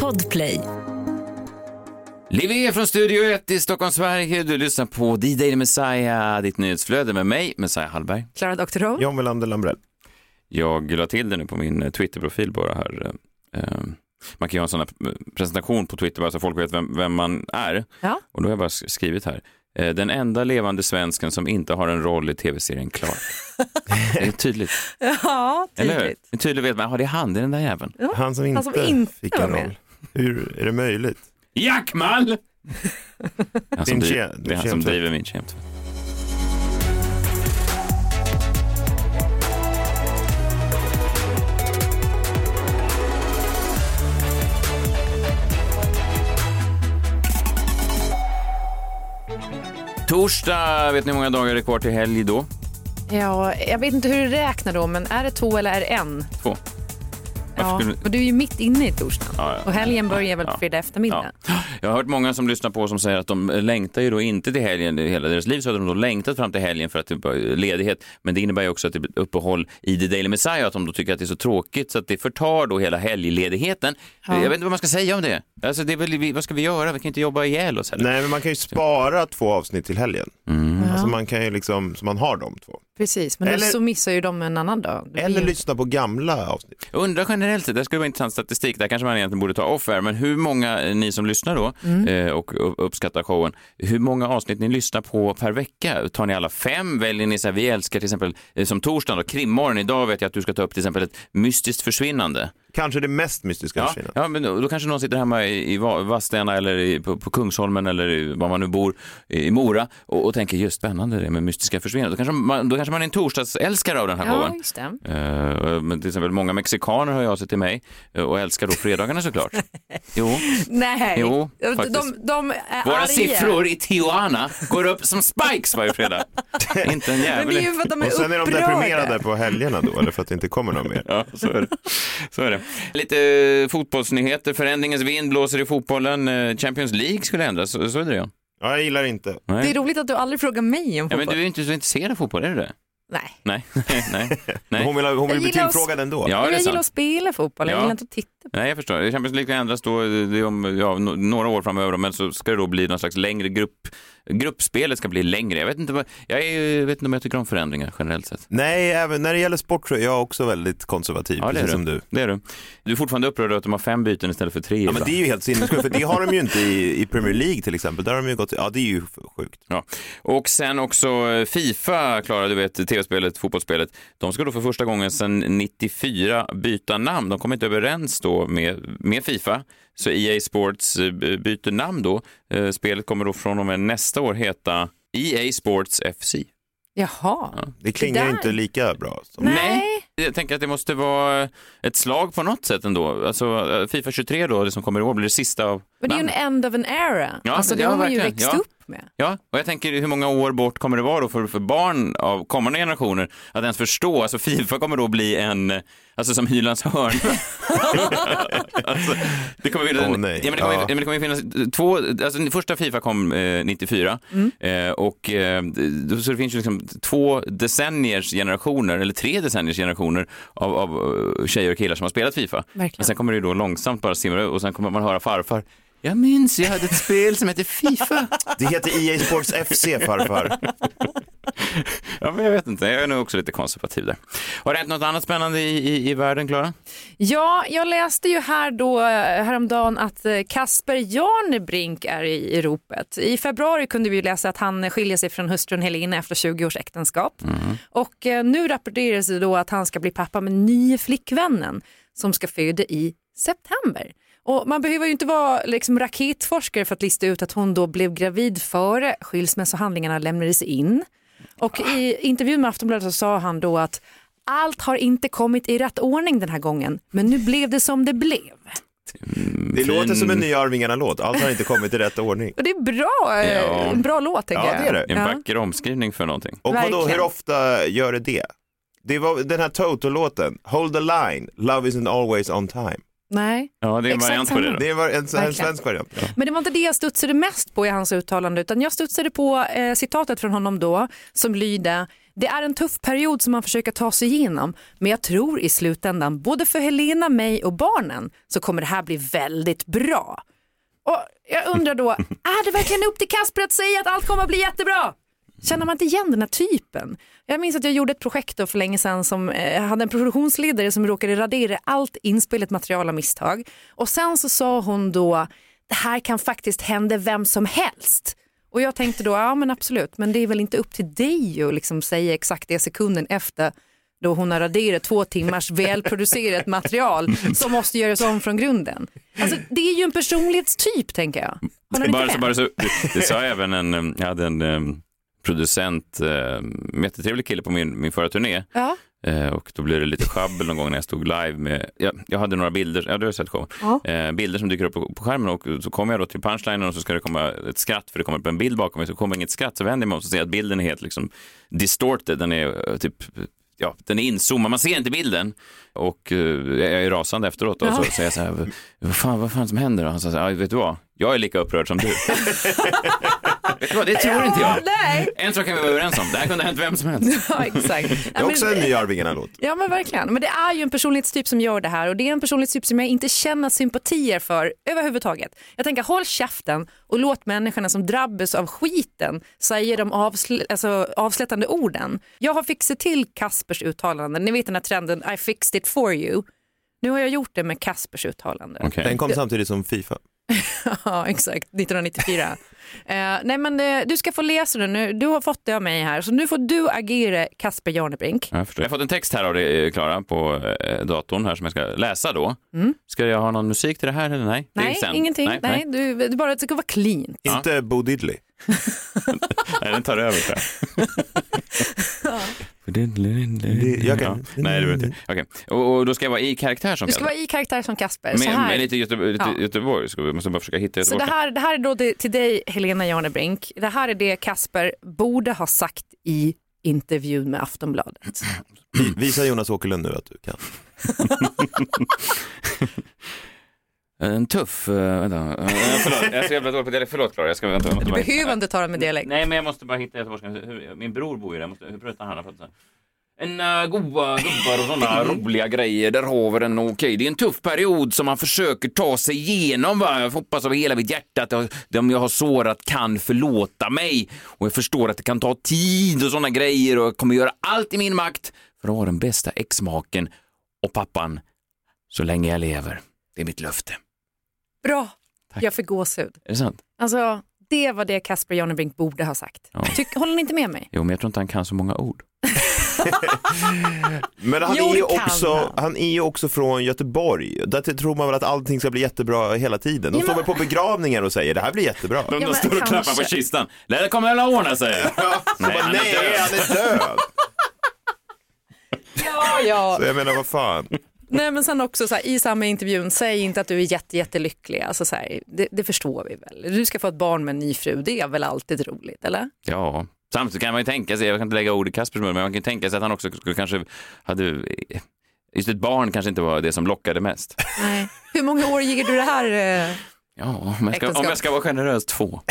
Podplay. Liv från Studio 1 i Stockholm, Sverige. Du lyssnar på D-Daily Messiah, ditt nyhetsflöde med mig, Messiah Hallberg. Klara Doktorow. John Welander Lambrell. Jag la till det nu på min eh, Twitter-profil bara här. Eh, Man kan göra en sån här eh, presentation på Twitter bara så folk vet vem, vem man är. Ja. Och då har jag bara sk- skrivit här. Eh, Den enda levande svensken som inte har en roll i tv-serien Clark. det är tydligt, Ja, hur? tydligt. Tydligt vet man, ja det är han, det är den där jäveln. Han som inte, Han som inte fick en roll. Hur är det möjligt? Driver, ke- det är han som driver min kemtvätt. Torsdag, vet ni hur många dagar det är kvar till helg då? Ja, jag vet inte hur du räknar då, men är det två eller är det en? Två. Varför Ja, skulle- och du är ju mitt inne i torsdagen. Ja, ja. Och helgen börjar väl på fredag eftermiddag. Ja. Jag har hört många som lyssnar på som säger att de längtar ju då inte till helgen. I hela deras liv så har de då längtat fram till helgen för att det är ledighet. Men det innebär ju också att det blir uppehåll i The Daily Messiah, att de då tycker att det är så tråkigt så att det förtar då hela helgledigheten. Jag vet inte vad man ska säga om det. Alltså, det är väl, vad ska vi göra? Vi kan inte jobba ihjäl oss heller. Nej, men man kan ju spara två avsnitt till helgen. Alltså man kan ju liksom, så man har de två. Precis, men Eller- då så missar ju de en annan dag. Eller ju- lyssna på gamla avsnitt. Jag undrar generellt sett, det skulle vara intressant statistik, där kanske man egentligen borde ta off air, men hur många eh, ni som lyssnar då Mm. eh, och uppskattar showen, hur många avsnitt ni lyssnar på per vecka? Tar ni alla fem? Väljer ni så här, vi älskar till exempel eh, som torsdagen då, krimmorgon, idag vet jag att du ska ta upp till exempel ett mystiskt försvinnande. Kanske det mest mystiska Ja, försvinna. ja, men då, då kanske någon sitter hemma i, i Va- Vadstena eller i, på, på Kungsholmen eller i, var man nu bor, i Mora och, och tänker just spännande det med mystiska försvinnande. Då kanske man, då kanske man är en torsdagsälskare av den här Ja, showen. just det. Eh, men till exempel många mexikaner hör jag sig till mig eh, och älskar då fredagarna såklart. Jo, Nej, Jo, de, faktiskt. de, de är våra arga. siffror i Tijuana går upp som spikes varje fredag. Inte en Men det jävel. är ju för att de är Och sen är de upprörda. deprimerade på helgerna då, eller för att det inte kommer någon mer. Ja, så är det. Så är det. Lite eh, fotbollsnyheter. Förändringens vind blåser i fotbollen. Eh, Champions League skulle ändras. Så, så är det ja. Ja, jag gillar inte. Det är Nej. roligt att du aldrig frågar mig om Ja, fotboll. men du är ju inte så intresserad av fotboll, är du det? Nej. Nej. Nej. Nej. hon vill, hon vill Jag bli tillfrågad ändå. Ja, jag gillar sant. att spela fotboll, jag Ja. gillar inte att titta på. Nej, jag förstår. Champions League kan ändras då, det är om ja, några år framöver, men så ska det då bli någon slags längre grupp. Gruppspelet ska bli längre. Jag vet inte, vad, jag är, vet inte om jag tycker om förändringar generellt sett. Nej, även när det gäller sport så är jag också väldigt konservativ, Ja, precis du. som du. Det är du. Du är fortfarande upprörd över att de har fem byten istället för tre. Ja, men det är ju helt sinnessjukt, för det har de ju inte i, i Premier League till exempel. Där har de ju gått, ja det är ju sjukt. Ja. Och sen också eh, Fifa, Klara, du vet tv-spelet, fotbollsspelet. De ska då för första gången sedan 94 byta namn. De kommer inte överens då med, med Fifa. Så EA Sports eh, byter namn då. Eh, Spelet kommer då från och med nästa år heta EA Sports FC. Jaha. Det klingar där- inte lika bra. Som... Nej. Jag tänker att det måste vara ett slag på något sätt ändå. Alltså eh, Fifa 23 då, det som kommer i år, blir det sista av Men det är ju en end of an era. Ja, alltså, det ja, har man ju verkligen. växt Ja. upp med. Ja, och jag tänker hur många år bort kommer det vara då för, för barn av kommande generationer att ens förstå, alltså Fifa kommer då bli en, alltså som Hylands hörn. alltså, det kommer finnas, nej. ja, men det kommer, Ja. ja. men det kommer finnas två, alltså första Fifa kom eh, 94 eh, och eh, så det finns ju liksom två decenniers generationer, eller tre decenniers generationer av, av eh, tjejer och killar som har spelat Fifa. Verkligen. Men sen kommer det ju då långsamt bara simma och sen kommer man höra farfar jag minns, jag hade ett spel som hette Fifa. Det heter EA Sports FC farfar. Ja, men jag vet inte. Jag är nog också lite konservativ där. Har det hänt något annat spännande i, i, i världen, Klara? Ja, jag läste ju här då eh, häromdagen att eh, Kasper Jarnebrink är i, i ropet. I februari kunde vi läsa att han skiljer sig från hustrun Helena efter 20 års äktenskap. Och eh, nu rapporteras det då att han ska bli pappa med nya flickvännen som ska föda i september. Och man behöver ju inte vara liksom raketforskare för att lista ut att hon då blev gravid före skilsmässohandlingarna lämnades in. Och i intervjun med Aftonbladet så sa han då att allt har inte kommit i rätt ordning den här gången, men nu blev det som det blev. Det låter som en ny Arvingarna-låt. Allt har inte kommit i rätt ordning. Och det är bra, Ja. en bra låt tänker Ja, jag. det är det. En vacker omskrivning för någonting. Och vadå, hur ofta gör det det? Det var den här Toto-låten, Hold the line, Love isn't always on time. Nej. Ja, det är en Exakt variant på det då. Det var en, Verkligen. svensk variant. Ja. Men det var inte det jag studsade mest på i hans uttalande utan jag studsade på eh, citatet från honom då som lyder Det är en tuff period som man försöker ta sig igenom, men jag tror i slutändan, både för Helena, mig och barnen, så kommer det här bli väldigt bra. Och jag undrar då, är det verkligen upp till Kasper att säga att allt kommer att bli jättebra? Känner man inte igen den här typen? Jag minns att jag gjorde ett projekt för länge sedan som eh, hade en produktionsledare som råkade radera allt inspelat material av misstag. Och sen så sa hon då, det här kan faktiskt hända vem som helst. Och jag tänkte då, ja men absolut, men det är väl inte upp till dig att liksom säga exakt det sekunden efter då hon har raderat två timmars välproducerat material som måste göras om från grunden. Alltså, det är ju en personlighetstyp tänker jag. Bara, bara så, det sa även en, eh, jag hade en um, producent, uh, jättetrevlig kille på min, min förra turné. Ja. Eh, och då blir det lite sjabbel någon gång när jag stod live med, jag, jag hade några bilder, ja du har sett showen, Ja. eh, bilder som dyker upp på, på skärmen och så kommer jag då till punchlinen och så ska det komma ett skratt för det kommer upp en bild bakom mig så kommer inget skratt så vänder jag mig och så ser jag att bilden är helt liksom distorted, den är eh, typ Ja, den är inzoomad, man ser inte bilden och eh, jag är rasande efteråt då, så säger jag så här, vad fan, vad fan som händer? Och han säger "Ja, vet du vad, jag är lika upprörd som du. vet du vad, det tror inte jag. Nej, En sak kan vi vara överens om, det här kunde ha hänt vem som helst. ja, exakt. Det är också en ny Arvingarna-låt. Ja men verkligen, men det är ju en personlighetstyp som gör det här och det är en personlighetstyp som jag inte känner sympatier för överhuvudtaget. Jag tänker håll käften och låt människorna som drabbas av skiten säga de avsl- alltså, avsluttande orden. Jag har fixat till Kaspers uttalande, ni vet den här trenden I fixed it for you. Nu har jag gjort det med Kaspers uttalande. Okej. Den kom samtidigt som Fifa. Ja, exakt. 1994. eh, nej, men eh, du ska få läsa den nu. Du har fått det av mig här, så nu får du agera Kasper Jarnebrink. Jag, förstår. jag har fått en text här av dig, eh, Klara, på eh, datorn här som jag ska läsa då. Ska jag ha någon musik till det här eller nej? Det Nej, ingenting. Nej, Nej, nej. Du, du bara, det ska vara clean. Ja. Inte Bo Diddley. nej den tar över tror jag. jag kan- Ja. Nej, det vet jag inte. Okej. Och, och då ska jag vara i karaktär som Du ska Kalle? vara i karaktär som Kasper. Så, här. med lite Göteborg, lite Ja. Göteborg. Ska vi måste bara försöka hitta så Göteborg. det, här, det här är då det, till dig, Helena Jarnebrink. Det här är det Kasper borde ha sagt i intervjun med Aftonbladet. Visa Jonas Åkerlund nu att du kan. En tuff... Uh, vänta. Uh, förlåt, jag är så jävla dålig på dialekt. Förlåt Klara, jag ska vänta. Du behöver inte ta den med dialekt. Nej, men jag måste bara hitta göteborgska. Hur- Min bror bor ju där. Jag måste, hur pratar han? Pratar. En uh, goa gubbar och sådana roliga grejer. Där har vi den. Okej, det är en tuff period som man försöker ta sig igenom. Va? Jag hoppas av hela mitt hjärta att jag, de jag har sårat kan förlåta mig. Och jag förstår att det kan ta tid och sådana grejer och jag kommer göra allt i min makt för att ha den bästa exmaken och pappan så länge jag lever. Det är mitt löfte. Bra, Tack. jag fick gåshud. Är det sant? Alltså, det var det Kasper Jarnebrink borde ha sagt. Ja. Tyck, håller ni inte med mig? Jo, men jag tror inte han kan så många ord. Men han Jo, är, ju också, han. han är ju också från Göteborg. Där tror man väl att allting ska bli jättebra hela tiden. De Ja, står väl på begravningar och säger det här blir jättebra. De, Ja, de står och klappar på kistan. Det kommer väl ordna sig. Nej, död. han är död. Ja, ja. Så jag menar vad fan. Nej men sen också så här, i samma intervjun, säg inte att du är jätte, jättelycklig. Alltså, så här, det, det förstår vi väl. Du ska få ett barn med en ny fru, det är väl alltid roligt, eller? Ja, samtidigt kan man ju tänka sig, jag kan inte lägga ord i Kaspers mun, men man kan ju tänka sig att han också skulle kanske hade, just ett barn kanske inte var det som lockade mest. Nej. Hur många år ger du det här? eh? Ja, om jag ska, om jag ska vara generös, två.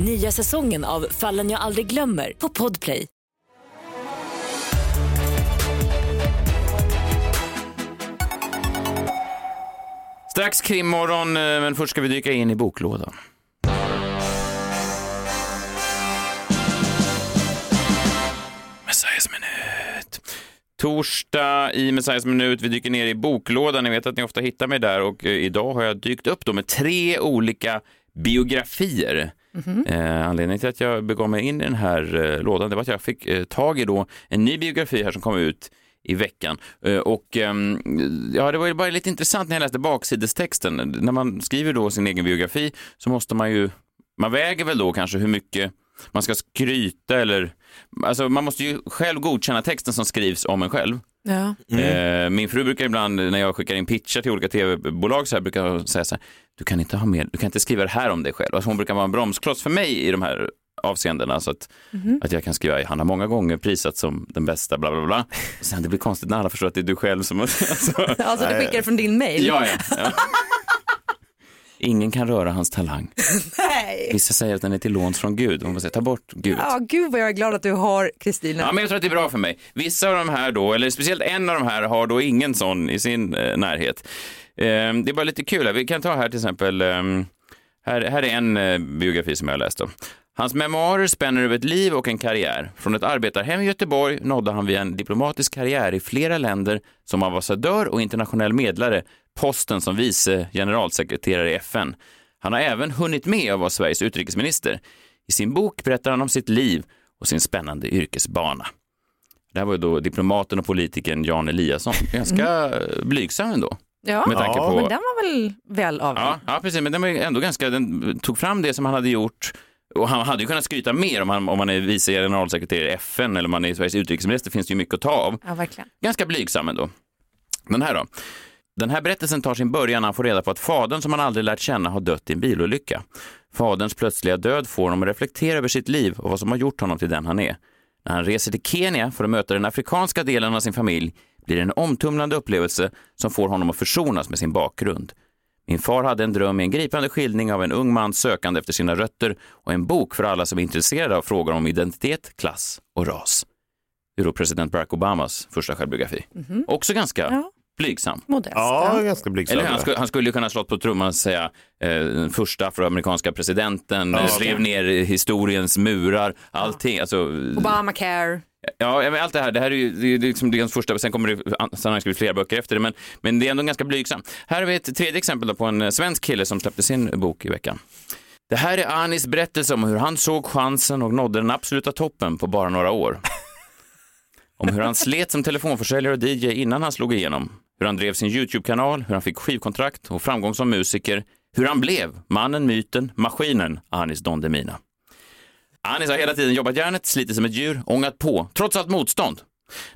Nya säsongen av Fallen jag aldrig glömmer på Podplay. Strax krimmorgon, eh, men först ska vi dyka in i boklådan. Messias minut. Torsdag i Messiahs minut. Vi dyker ner i boklådan. Ni vet att ni ofta hittar mig där och eh, idag har jag dykt upp då med tre olika biografier. Mhm. Eh, anledningen till att jag begav mig in i den här eh, lådan det var att jag fick eh, tag i då en ny biografi här som kom ut i veckan. Eh, och ehm, ja, det var ju bara lite intressant när jag läste baksidestexten. När man skriver då sin egen biografi så måste man ju Man väger väl då kanske hur mycket man ska skryta eller... Alltså man måste ju själv godkänna texten som skrivs om en själv. Ja. Eh, min fru brukar ibland när jag skickar in pitchar till olika tv-bolag så här, brukar hon säga så här, du kan inte ha med, du kan inte skriva det här om dig själv. Alltså hon brukar vara en bromskloss för mig i de här avseendena så att, att jag kan skriva, han har många gånger prisat som den bästa, bla bla bla. Och sen det blir konstigt när alla förstår att det är du själv som... Alltså, Alltså du skickar det från din mail? ja, ja, ja. Ingen kan röra hans talang. Nej. Vissa säger att den är till låns från Gud. Hon säger, ta bort Gud. Ja, gud vad jag är glad att du har Kristina. Ja, men jag tror att det är bra för mig. Vissa av de här då, eller speciellt en av de här har då ingen sån i sin eh, närhet. Eh, det är bara lite kul. här. Vi kan ta här till exempel, eh, här, här är en eh, biografi som jag har läst. Då. Hans memoarer spänner över ett liv och en karriär. Från ett arbetarhem i Göteborg nådde han via en diplomatisk karriär i flera länder som ambassadör och internationell medlare posten som vice generalsekreterare i FN. Han har även hunnit med att vara Sveriges utrikesminister. I sin bok berättar han om sitt liv och sin spännande yrkesbana. Det här var ju då diplomaten och politikern Jan Eliasson. Ganska blygsam ändå. Ja, Med tanke Ja, på... men den var väl väl av Ja, ja, precis. Men den var ändå ganska, den tog fram det som han hade gjort. Och han hade ju kunnat skryta mer om, han, om man är vice generalsekreterare i FN eller om man är Sveriges utrikesminister finns det ju mycket att ta av. Ja, verkligen. Ganska blygsam ändå. Den här då. Den här berättelsen tar sin början när han får reda på att fadern som han aldrig lärt känna har dött i en bilolycka. Faderns plötsliga död får honom att reflektera över sitt liv och vad som har gjort honom till den han är. När han reser till Kenya för att möta den afrikanska delen av sin familj blir det en omtumlande upplevelse som får honom att försonas med sin bakgrund. Min far hade en dröm i en gripande skildring av en ung man sökande efter sina rötter och en bok för alla som är intresserade av frågor om identitet, klass och ras. Det är då president Barack Obamas första självbiografi. Också ganska Ja. blygsam. Modest. Ja, ganska blygsam. Eller han skulle, han skulle ju kunna slått på trumman och säga eh, den första afroamerikanska presidenten, Ja. eh, rev ner historiens murar, allting. Alltså, Obamacare ja, men allt det här, det här är ju det är liksom det är hans första, sen kommer det, sen har han skrivit flera böcker efter det, men, men det är ändå ganska blygsam. Här har vi ett tredje exempel då på en eh, svensk kille som släppte sin bok i veckan. Det här är Anis berättelse om hur han såg chansen och nådde den absoluta toppen på bara några år. Om hur han slet som telefonförsäljare och DJ innan han slog igenom. Hur han drev sin YouTube-kanal, hur han fick skivkontrakt och framgång som musiker. Hur han blev mannen, myten, maskinen Anis Don Demina. Anis har hela tiden jobbat järnet, slitit som ett djur, ångat på, trots allt motstånd.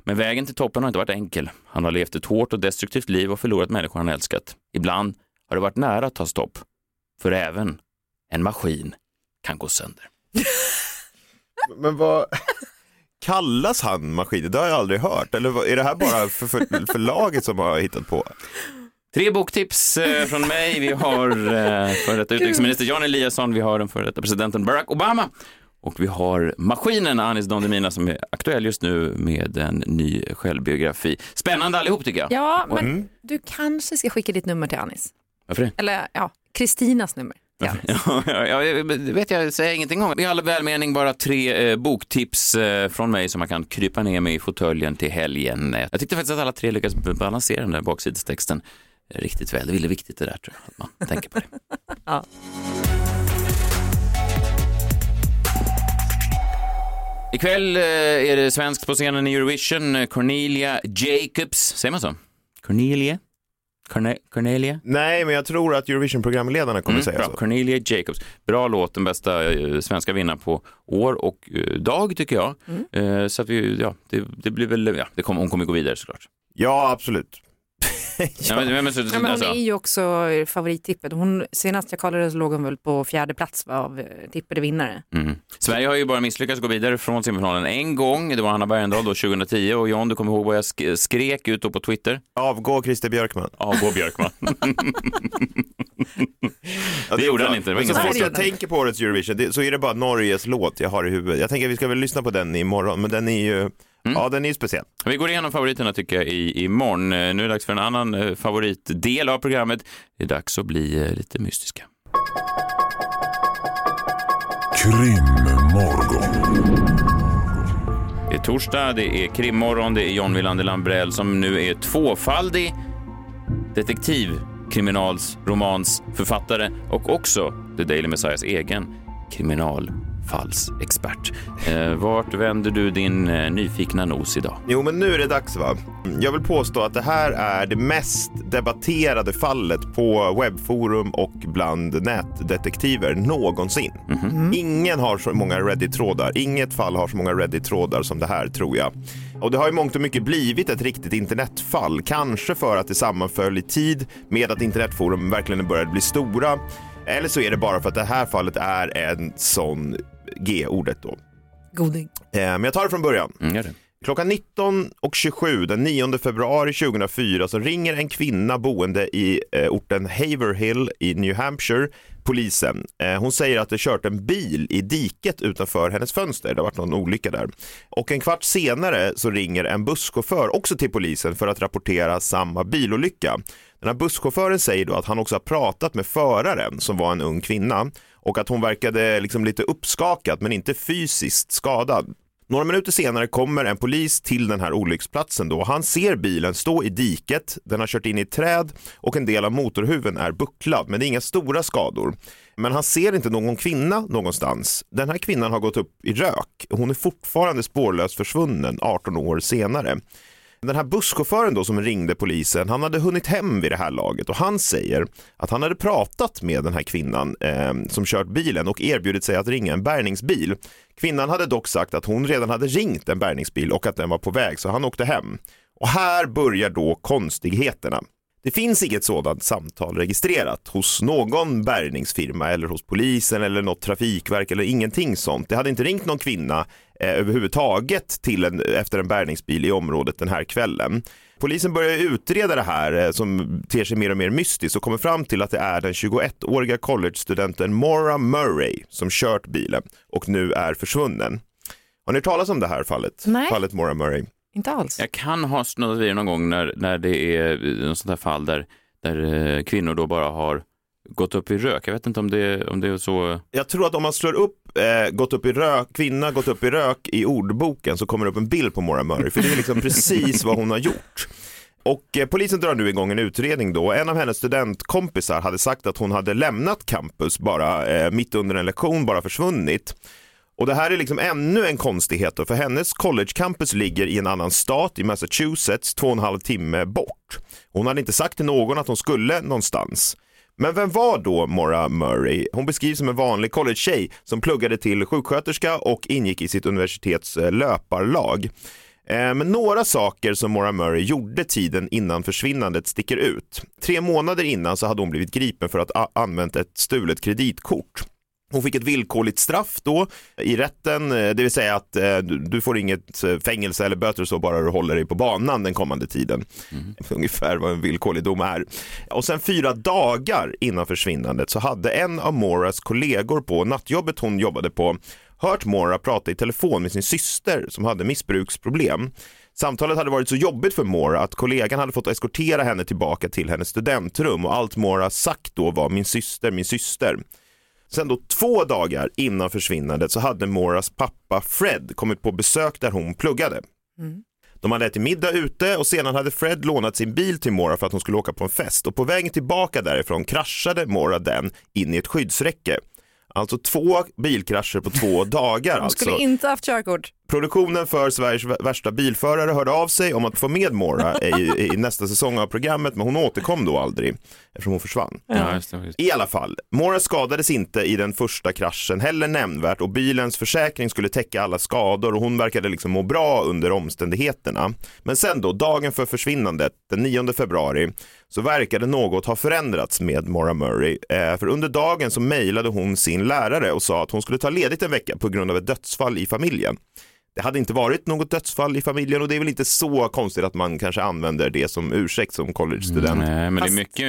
Men vägen till toppen har inte varit enkel. Han har levt ett hårt och destruktivt liv och förlorat människor han älskat. Ibland har det varit nära att ta stopp. För även en maskin kan gå sönder. Men vad kallas han maskinen? Det har jag aldrig hört. Eller är det här bara för, för, förlaget som har hittat på? Tre boktips eh, från mig. Vi har eh, före detta utrikesminister Jan Eliasson, vi har den före detta presidenten Barack Obama och vi har maskinen Anis Don Demina som är aktuell just nu med en ny självbiografi. Spännande allihop tycker jag. Ja, men du kanske ska skicka ditt nummer till Anis. Varför det? Eller ja, Kristinas nummer. Ja, ja, ja, det vet jag, säger ingenting om. I all välmening bara tre eh, boktips eh, från mig som man kan krypa ner med i fåtöljen till helgen. Jag tyckte faktiskt att alla tre lyckades balansera den där baksidestexten eh, riktigt väl. Det är väldigt viktigt det där tror jag, att man tänker på det. Ja. Ikväll eh, är det svenskt på scenen i Eurovision. Eh, Cornelia Jacobs, säger man så? Cornelia? Corne Cornelia? Nej, men jag tror att Eurovision-programledarna kommer säga Mm, bra. så. Cornelia Jacobs. Bra låt, den bästa eh, svenska vinnaren på år och eh, dag tycker jag. Eh, så att vi, ja, det, det blir väl, ja, det kommer, hon kommer gå vidare såklart. Ja, absolut. Ja, men, men, så, Ja, men hon alltså, är ju också favorittippet. Hon, senast jag kollade så låg hon väl på fjärde plats av eh, tippade vinnare. mm. Sverige har ju bara misslyckats gå vidare från semifinalen en gång. Det var Hanna Bergendahl då 2010 och John, du kommer ihåg vad jag sk- skrek ut då på Twitter? Avgå Christer Björkman. Avgå Björkman. Ja, Det gjorde han inte, det var så fort jag det. tänker på årets Eurovision det, så är det bara Norges låt jag har i huvudet. Jag tänker att vi ska väl lyssna på den imorgon, men den är ju, ja den är ju speciell. Vi går igenom favoriterna tycker jag i, imorgon. Eh, Nu är det dags för en annan eh, favoritdel av programmet. Det är dags att bli eh, lite mystiska. Krimmorgon. Det är torsdag, det är krimmorgon, det är John Wilander Lambrell som nu är tvåfaldig detektiv, kriminals, romans, författare och också The Daily Messiahs egen fallsexpert. Eh, vart vänder du din eh, nyfikna nos idag? Jo, men nu är det dags va? Jag vill påstå att det här är det mest debatterade fallet på webbforum och bland nätdetektiver någonsin. Ingen har så många Reddit-trådar. Inget fall har så många Reddit-trådar som det här tror jag. Och det har i mångt och mycket blivit ett riktigt internetfall. Kanske för att det sammanföll i tid med att internetforum verkligen började bli stora. Eller så är det bara för att det här fallet är en sån G-ordet då. Goding. Eh, Men jag tar det från början. Mm, gör det. Klockan 19.27 den 9 februari 2004 så ringer en kvinna boende i eh, orten Haverhill i New Hampshire polisen. Eh, hon säger att det kört en bil i diket utanför hennes fönster. Det har varit någon olycka där. Och en kvart senare så ringer en busschaufför också till polisen för att rapportera samma bilolycka. Den här busschauffören säger då att han också har pratat med föraren som var en ung kvinna och att hon verkade liksom lite uppskakad men inte fysiskt skadad. Några minuter senare kommer en polis till den här olycksplatsen då. Han ser bilen stå i diket, den har kört in i ett träd och en del av motorhuven är bucklad, men det är inga stora skador. Men han ser inte någon kvinna någonstans. Den här kvinnan har gått upp i rök. Hon är fortfarande spårlöst försvunnen 18 år senare. Den här busschauffören då som ringde polisen, han hade hunnit hem vid det här laget och han säger att han hade pratat med den här kvinnan eh, som kört bilen och erbjudit sig att ringa en bärgningsbil. Kvinnan hade dock sagt att hon redan hade ringt en bärgningsbil och att den var på väg så han åkte hem. Och här börjar då konstigheterna. Det finns inget sådant samtal registrerat hos någon bärgningsfirma eller hos polisen eller något trafikverk eller ingenting sånt. Det hade inte ringt någon kvinna eh, överhuvudtaget till en, efter en bärgningsbil i området den här kvällen. Polisen börjar utreda det här eh, som ter sig mer och mer mystiskt och kommer fram till att det är den 21-åriga collegestudenten Maura Murray som kört bilen och nu är försvunnen. Har ni hört talas om det här fallet? Nej. Fallet Maura Murray. Inte alls. Jag kan ha snuddat vid det någon gång när, när det är något sånt här fall där, där eh, kvinnor då bara har gått upp i rök. Jag vet inte om det, om det är så. Jag tror att om man slår upp eh, gått upp i rök, kvinna gått upp i rök i ordboken så kommer det upp en bild på Maura Murray för det är liksom precis vad hon har gjort. Och eh, polisen drar nu igång en utredning då. En av hennes studentkompisar hade sagt att hon hade lämnat campus bara eh, mitt under en lektion, bara försvunnit. Och det här är liksom ännu en konstighet då, för hennes college campus ligger i en annan stat i Massachusetts, två och en halv timme bort. Hon hade inte sagt till någon att hon skulle någonstans. Men vem var då Maura Murray? Hon beskrivs som en vanlig collegetjej som pluggade till sjuksköterska och ingick i sitt universitets eh, löparlag. Eh, men några saker som Maura Murray gjorde tiden innan försvinnandet sticker ut. Tre månader innan så hade hon blivit gripen för att ha använt ett stulet kreditkort. Hon fick ett villkorligt straff då i rätten, eh, det vill säga att eh, du får inget eh, fängelse eller böter så bara du håller dig på banan den kommande tiden. Ungefär vad en villkorlig dom är. Och sen fyra dagar innan försvinnandet så hade en av Moras kollegor på nattjobbet hon jobbade på hört Mora prata i telefon med sin syster som hade missbruksproblem. Samtalet hade varit så jobbigt för Mora att kollegan hade fått eskortera henne tillbaka till hennes studentrum och allt Mora sagt då var min syster, min syster. Sen då två dagar innan försvinnandet så hade Moras pappa Fred kommit på besök där hon pluggade. De hade ätit middag ute och sedan hade Fred lånat sin bil till Mora för att hon skulle åka på en fest och på vägen tillbaka därifrån kraschade Mora den in i ett skyddsräcke. Alltså två bilkrascher på två dagar. De skulle alltså. inte haft körkort. Produktionen för Sveriges värsta bilförare hörde av sig om att få med Mora i, i nästa säsong av programmet men hon återkom då aldrig eftersom hon försvann. Ja, just det, just det. I alla fall, Mora skadades inte i den första kraschen heller nämnvärt och bilens försäkring skulle täcka alla skador och hon verkade liksom må bra under omständigheterna. Men sen då, dagen för försvinnandet, den 9 februari, så verkade något ha förändrats med Mora Murray. Eh, för under dagen så mejlade hon sin lärare och sa att hon skulle ta ledigt en vecka på grund av ett dödsfall i familjen. Det hade inte varit något dödsfall i familjen och det är väl inte så konstigt att man kanske använder det som ursäkt som college-student. Nej, men det är mycket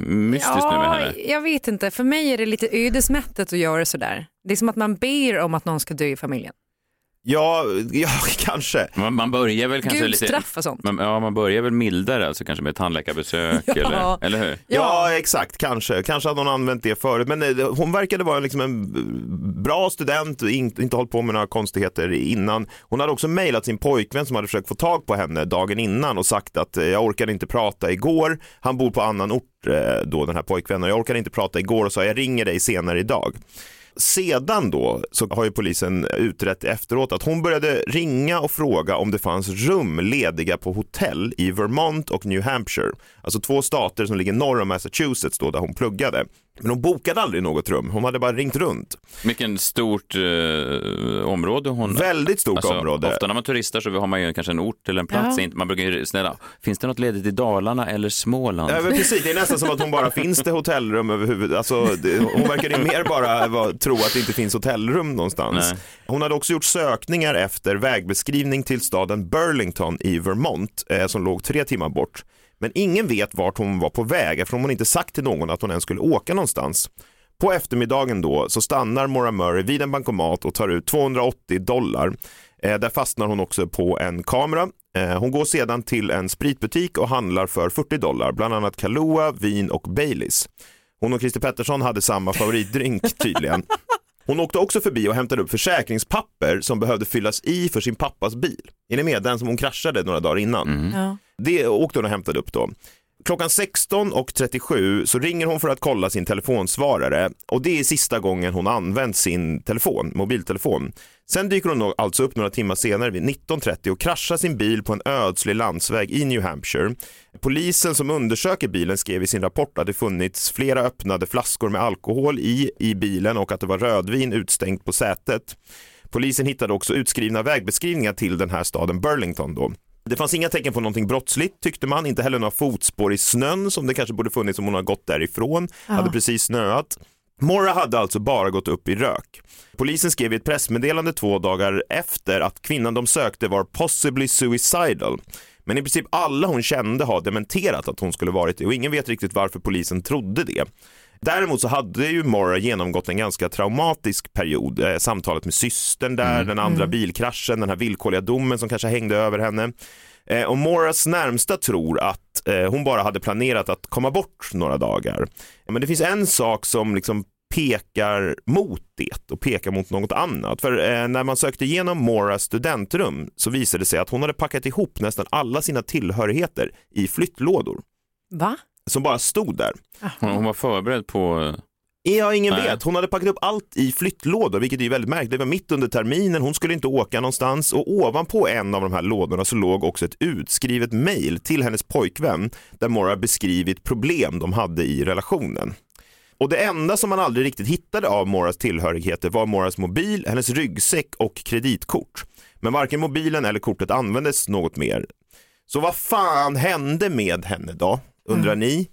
eh, mystiskt nu med Ja, henne. jag vet inte. För mig är det lite ödesmättat att göra sådär. Det är som att man ber om att någon ska dö i familjen. Ja, ja, kanske. Man, man börjar väl kanske Gud, lite... straff och sånt. Man, ja, man börjar väl mildare, alltså kanske med tandläkarbesök Ja. eller, eller hur? Ja, exakt, kanske. Kanske hade hon använt det förut. Men eh, hon verkade vara liksom en bra student, inte, inte hållit på med några konstigheter innan. Hon hade också mejlat sin pojkvän som hade försökt få tag på henne dagen innan och sagt att eh, jag orkade inte prata igår. Han bor på annan ort eh, då, den här pojkvännen. Jag orkade inte prata igår och sa jag ringer dig senare idag. Sedan då så har ju polisen utrett efteråt att hon började ringa och fråga om det fanns rum lediga på hotell i Vermont och New Hampshire. Alltså två stater som ligger norr om Massachusetts då där hon pluggade. Men hon bokade aldrig något rum, hon hade bara ringt runt. Vilken stort eh, område hon... Väldigt stort Alltså, område. Ofta när man turistar så har man ju kanske en ort eller en plats. Ja. Man brukar ju, snälla, finns det något ledigt i Dalarna eller Småland? Ja, men precis, det är nästan som att hon bara finns det hotellrum överhuvud. Alltså, det, hon verkar ju mer bara vara, tro att det inte finns hotellrum någonstans. Nej. Hon hade också gjort sökningar efter vägbeskrivning till staden Burlington i Vermont eh, som låg tre timmar bort. Men ingen vet vart hon var på väg eftersom hon inte sagt till någon att hon ens skulle åka någonstans. På eftermiddagen då så stannar Maura Murray vid en bankomat och tar ut 280 dollar. Eh, där fastnar hon också på en kamera. Eh, hon går sedan till en spritbutik och handlar för 40 dollar, bland annat Kahlua, vin och Baileys. Hon och Christer Pettersson hade samma favoritdrink tydligen. Hon åkte också förbi och hämtade upp försäkringspapper som behövde fyllas i för sin pappas bil. Är ni med? Den som hon kraschade några dagar innan. Ja. Det åkte hon och hämtade upp då. Klockan 16.37 så ringer hon för att kolla sin telefonsvarare och det är sista gången hon använt sin telefon, mobiltelefon. Sen dyker hon alltså upp några timmar senare vid 19.30 och kraschar sin bil på en ödslig landsväg i New Hampshire. Polisen som undersöker bilen skrev i sin rapport att det funnits flera öppnade flaskor med alkohol i, i bilen och att det var rödvin utstängt på sätet. Polisen hittade också utskrivna vägbeskrivningar till den här staden Burlington då. Det fanns inga tecken på någonting brottsligt tyckte man, inte heller några fotspår i snön som det kanske borde funnits om hon har gått därifrån, hade precis snöat. Mora hade alltså bara gått upp i rök. Polisen skrev i ett pressmeddelande två dagar efter att kvinnan de sökte var possibly suicidal. Men i princip alla hon kände har dementerat att hon skulle varit det och ingen vet riktigt varför polisen trodde det. Däremot så hade ju Mora genomgått en ganska traumatisk period. Eh, samtalet med systern där, den andra bilkraschen, den här villkorliga domen som kanske hängde över henne. Eh, och Moras närmsta tror att eh, hon bara hade planerat att komma bort några dagar. Men det finns en sak som liksom pekar mot det och pekar mot något annat. För eh, när man sökte igenom Moras studentrum så visade det sig att hon hade packat ihop nästan alla sina tillhörigheter i flyttlådor Va? Som bara stod där. Hon, hon var förberedd på... Ja, ingen Nej. vet. Hon hade packat upp allt i flyttlådor, vilket är väldigt märkligt. Det var mitt under terminen, hon skulle inte åka någonstans och ovanpå en av de här lådorna så låg också ett utskrivet mejl till hennes pojkvän där Mora beskrivit problem de hade i relationen. Och det enda som man aldrig riktigt hittade av Moras tillhörigheter var Moras mobil, hennes ryggsäck och kreditkort. Men varken mobilen eller kortet användes något mer. Så vad fan hände med henne då, undrar ni?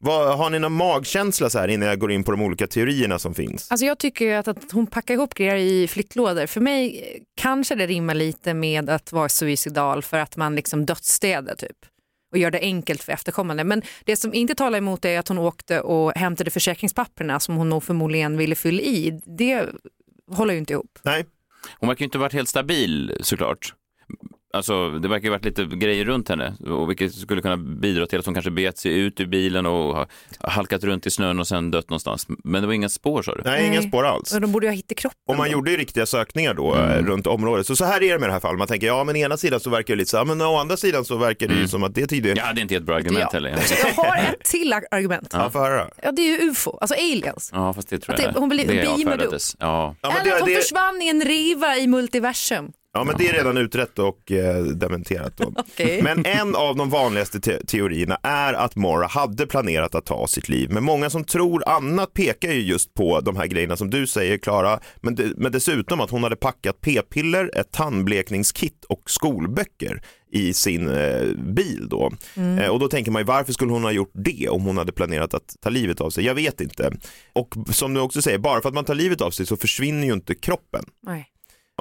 Vad, har ni någon magkänsla så här innan jag går in på de olika teorierna som finns? Alltså jag tycker ju att, att hon packar ihop grejer i flyttlådor. För mig kanske det rimmar lite med att vara suicidal för att man liksom dödsstädar typ och gör det enkelt för efterkommande. Men det som inte talar emot är att hon åkte och hämtade försäkringspapperna som hon nog förmodligen ville fylla i. Det håller ju inte ihop. Nej, Hon verkar ju inte ha varit helt stabil såklart. Alltså, det verkar ju varit lite grejer runt henne, och vilket skulle kunna bidra till att hon kanske begett sig ut ur bilen och har halkat runt i snön och sen dött någonstans. Men det var inga spår sa du? nej, inga spår alls. Och de borde ju ha hittat kroppen. Och man då. gjorde ju riktiga sökningar då eh, Mm. runt området. Så så här är det med det här fallet. Man tänker, ja men ena sidan så verkar det lite så här, men å andra sidan så verkar det ju som att det tydligen... Jag hade inte ett bra argument Ja. heller. Jag har ett till argument. Ja, få höra. Ja, det är ju ufo, alltså aliens. Ja, fast det tror Att jag det- hon blir det beamad upp. Ja. Ja, men Eller att det, hon det, försvann i en riva i multiversum. Ja, men det är redan utrett och eh, dementerat. Okej. Men en av de vanligaste te teorierna är att Mora hade planerat att ta sitt liv. Men många som tror annat pekar ju just på de här grejerna som du säger Klara. Men, de, men dessutom att hon hade packat p-piller, ett tandblekningskit och skolböcker i sin eh, bil då. Eh, och då tänker man ju varför skulle hon ha gjort det om hon hade planerat att ta livet av sig? Jag vet inte. Och som du också säger, bara för att man tar livet av sig så försvinner ju inte kroppen. Nej.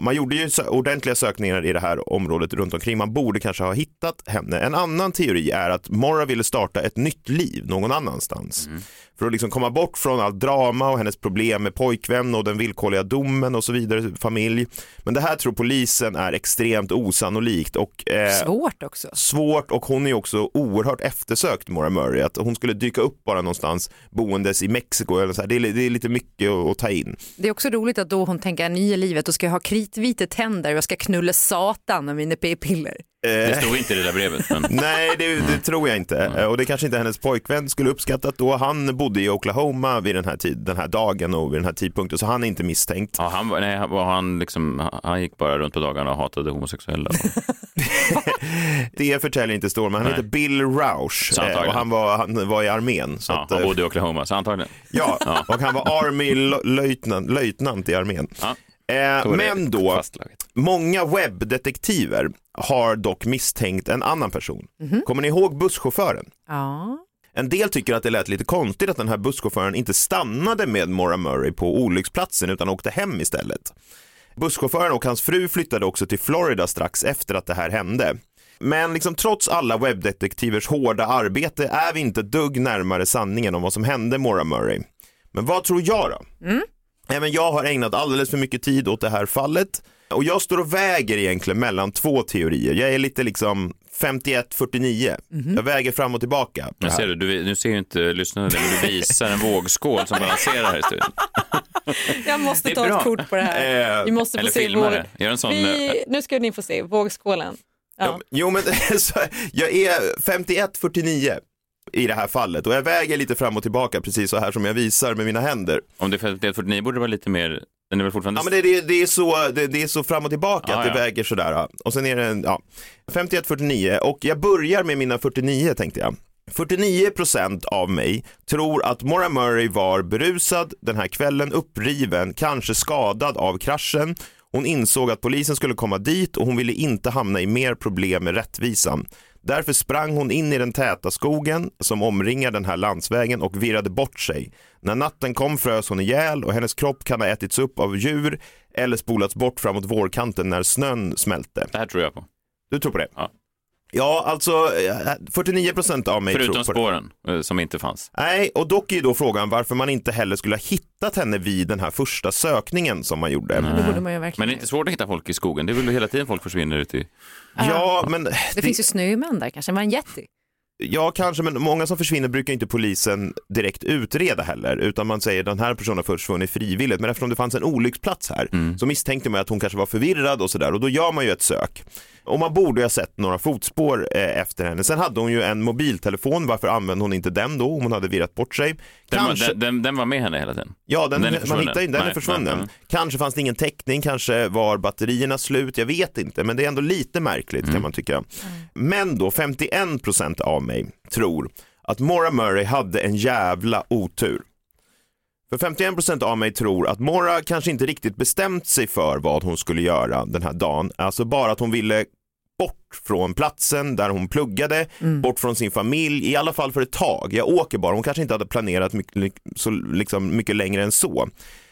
Man gjorde ju ordentliga sökningar i det här området runt omkring. Man borde kanske ha hittat henne. En annan teori är att Mora ville starta ett nytt liv någon annanstans. Mm. För att liksom komma bort från allt drama och hennes problem med pojkvän och den villkorliga domen och så vidare, familj. Men det här tror polisen är extremt osannolikt och eh, Svårt också. svårt och hon är också oerhört eftersökt Mora Murray. Att hon skulle dyka upp bara någonstans boendes i Mexiko eller så här. Det, är, det är lite mycket att, att ta in. Det är också roligt att då hon tänker nya livet och ska jag ha kritvita tänder och jag ska knulla satan med mina p-piller. Det stod inte i det där brevet. Men... Nej, det, det, tror jag inte. Mm. Och det kanske inte hennes pojkvän skulle uppskattat då. Han bodde i Oklahoma vid den här, tid, den här dagen och vid den här tidpunkten, så han är inte misstänkt. Ja, han, nej, han, liksom, han gick bara runt på dagarna och hatade homosexuella. det förtäljer inte storyn, men han heter Bill Roush och han var, han var i armén. Så ja, att, han bodde i Oklahoma, så antagligen. Ja, ja. och han var Army löjtnant, löjtnant i armén. Ja. Eh, men då, många webbdetektiver har dock misstänkt en annan person. Mm. Kommer ni ihåg busschauffören? Ja. En del tycker att det lät lite konstigt att den här busschauffören inte stannade med Maura Murray på olycksplatsen utan åkte hem istället. Busschauffören och hans fru flyttade också till Florida strax efter att det här hände. Men liksom, trots alla webbdetektivers hårda arbete är vi inte dugg närmare sanningen om vad som hände Maura Murray. Men vad tror jag då? Mm. Även jag har ägnat alldeles för mycket tid åt det här fallet och jag står och väger egentligen mellan två teorier. Jag är lite liksom 51-49. Mm -hmm. Jag väger fram och tillbaka. Nu ser du, du, nu ser ju inte lyssnarna det, men du visar en vågskål som balanserar här i studion. Jag måste ta bra. ett kort på det här. Eh, Vi måste få se våg... Gör en sån... Vi... Nu ska ni få se vågskålen. Ja. Jo, men jag är 51-49 i det här fallet och jag väger lite fram och tillbaka precis så här som jag visar med mina händer. Om det är 51-49 borde det vara lite mer den är väl fortfarande... Ja men det, det, det är, så, det, det, är så fram och tillbaka ah, att det ja. väger sådär. Och sen är det ja, 51-49 och jag börjar med mina 49 tänkte jag. 49% av mig tror att Maura Murray var berusad den här kvällen, uppriven, kanske skadad av kraschen. Hon insåg att polisen skulle komma dit och hon ville inte hamna i mer problem med rättvisan. Därför sprang hon in i den täta skogen som omringar den här landsvägen och virrade bort sig. När natten kom frös hon ihjäl och hennes kropp kan ha ätits upp av djur eller spolats bort framåt vårkanten när snön smälte. Det här tror jag på. Du tror på det? Ja. Ja, alltså 49 procent av mig Förutom tror på spåren det. Eh, som inte fanns. Nej, och dock är då frågan varför man inte heller skulle ha hittat henne vid den här första sökningen som man gjorde. Det borde man ju verkligen. Men det är inte svårt att hitta folk i skogen. Det är väl hela tiden folk försvinner ut i... Ja, men... Det, det finns ju snömän där kanske, man en jätte. Ja, kanske, men många som försvinner brukar inte polisen direkt utreda heller, utan man säger den här personen har försvunnit frivilligt. Men eftersom det fanns en olycksplats här mm. så misstänkte man att hon kanske var förvirrad och sådär och då gör man ju ett sök. Och man borde ha sett några fotspår eh, efter henne. Sen hade hon ju en mobiltelefon, varför använde hon inte den då om hon hade virrat bort sig? Den, kanske... var, den, den, var med henne hela tiden? Ja, den, den är man hittar, den nej, är försvunnen. Nej, kanske fanns det ingen täckning, kanske var batterierna slut, jag vet inte, men det är ändå lite märkligt mm. kan man tycka. Mm. Men då 51 procent av mig tror att Maura Murray hade en jävla otur. För 51% av mig tror att Mora kanske inte riktigt bestämt sig för vad hon skulle göra den här dagen. Alltså bara att hon ville bort från platsen där hon pluggade, mm. bort från sin familj, i alla fall för ett tag. Jag åker bara, hon kanske inte hade planerat mycket, så, liksom, mycket längre än så.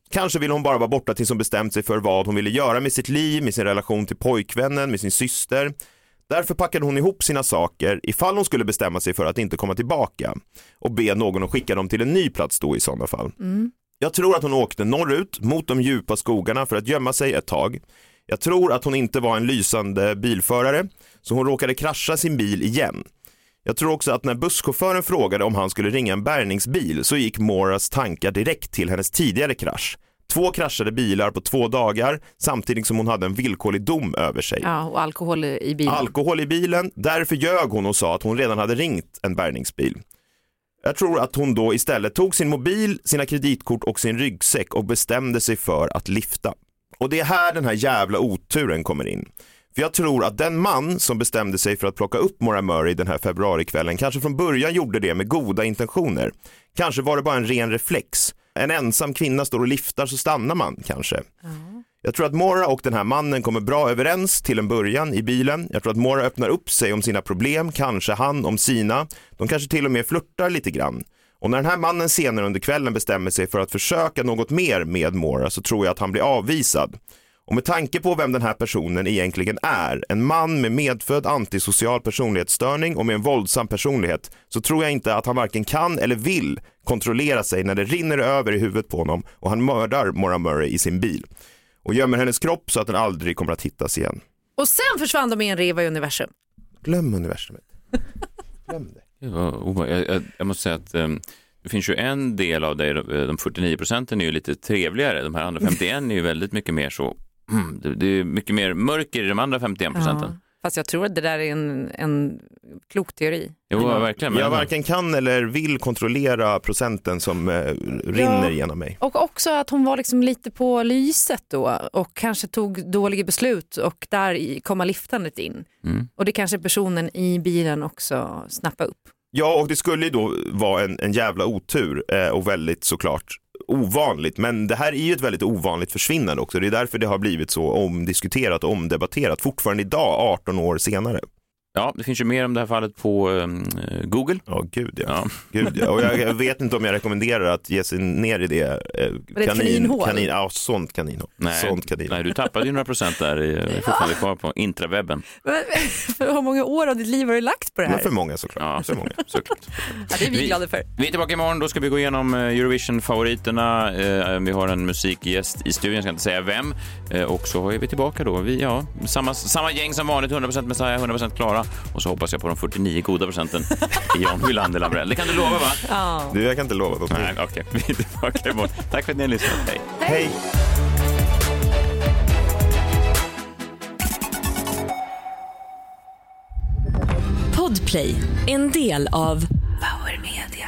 Kanske ville hon bara vara borta tills hon bestämt sig för vad hon ville göra med sitt liv, med sin relation till pojkvännen, med sin syster. Därför packade hon ihop sina saker ifall hon skulle bestämma sig för att inte komma tillbaka och be någon att skicka dem till en ny plats då i sådana fall. Mm. Jag tror att hon åkte norrut mot de djupa skogarna för att gömma sig ett tag. Jag tror att hon inte var en lysande bilförare, så hon råkade krascha sin bil igen. Jag tror också att när busschauffören frågade om han skulle ringa en bärgningsbil så gick Moras tankar direkt till hennes tidigare krasch. Två kraschade bilar på två dagar samtidigt som hon hade en villkorlig dom över sig. Ja, och alkohol i bilen. Alkohol i bilen, därför ljög hon och sa att hon redan hade ringt en bärgningsbil. Jag tror att hon då istället tog sin mobil, sina kreditkort och sin ryggsäck och bestämde sig för att lifta. Och det är här den här jävla oturen kommer in. För jag tror att den man som bestämde sig för att plocka upp Maura Murray den här februarikvällen kanske från början gjorde det med goda intentioner. Kanske var det bara en ren reflex. En ensam kvinna står och liftar så stannar man kanske. Mm. Jag tror att Mora och den här mannen kommer bra överens till en början i bilen. Jag tror att Mora öppnar upp sig om sina problem, kanske han om sina. De kanske till och med flörtar lite grann. Och när den här mannen senare under kvällen bestämmer sig för att försöka något mer med Mora så tror jag att han blir avvisad. Och med tanke på vem den här personen egentligen är, en man med medfödd antisocial personlighetsstörning och med en våldsam personlighet, så tror jag inte att han varken kan eller vill kontrollera sig när det rinner över i huvudet på honom och han mördar Maura Murray i sin bil och gömmer hennes kropp så att den aldrig kommer att hittas igen. Och sen försvann de i en reva i universum. Glöm universumet. Glöm det. Jag, jag, jag måste säga att um, det finns ju en del av det, de 49 procenten är ju lite trevligare. De här andra 51 är ju väldigt mycket mer så, mm, det, det, är mycket mer mörker i de andra 51 procenten. Ja. Fast jag tror att det där är en, en klok teori. Jo, verkligen. Men Jag varken kan eller vill kontrollera procenten som eh, rinner genom mig. Och också att hon var liksom lite på lyset då och kanske tog dåliga beslut och där komma liftandet in. Mm. Och det kanske personen i bilen också snappade upp. Ja, och det skulle ju då vara en, en jävla otur eh, och väldigt såklart ovanligt. Men det här är ju ett väldigt ovanligt försvinnande också. Det är därför det har blivit så omdiskuterat och omdebatterat fortfarande idag, 18 år senare. Ja, det finns ju mer om det här fallet på um, Google. Ja, gud ja. Ja. Gud, ja. Och jag, jag vet inte om jag rekommenderar att ge sig ner i det. Eh, det ett kaninhål? kanin, ja, sånt kaninhål. Nej, Sånt kaninhål. nej, du tappade ju några procent där. i- är fortfarande kvar på intrawebben. Men, för hur många år av ditt liv har du lagt på det Men här? för många såklart. Ja, För många. såklart. Ja, det är vi Vi- glada för. Vi är tillbaka imorgon. Då ska vi gå igenom eh, Eurovision-favoriterna. Eh, Vi har en musikgäst i studion, jag ska inte säga vem. Eh, Och så är vi tillbaka då. Vi, ja, samma, samma gäng som vanligt, 100% Messiah, 100% Klara. Och så hoppas jag på de 49 goda procenten i Jan Hylander Lambrell. Det kan du lova, va? Ja. Du, jag kan inte lova någonting. Nej, okej. Vi är tillbaka imorgon. Tack för att ni har lyssnat. Hej. Hej! Podplay, en del av Power Media.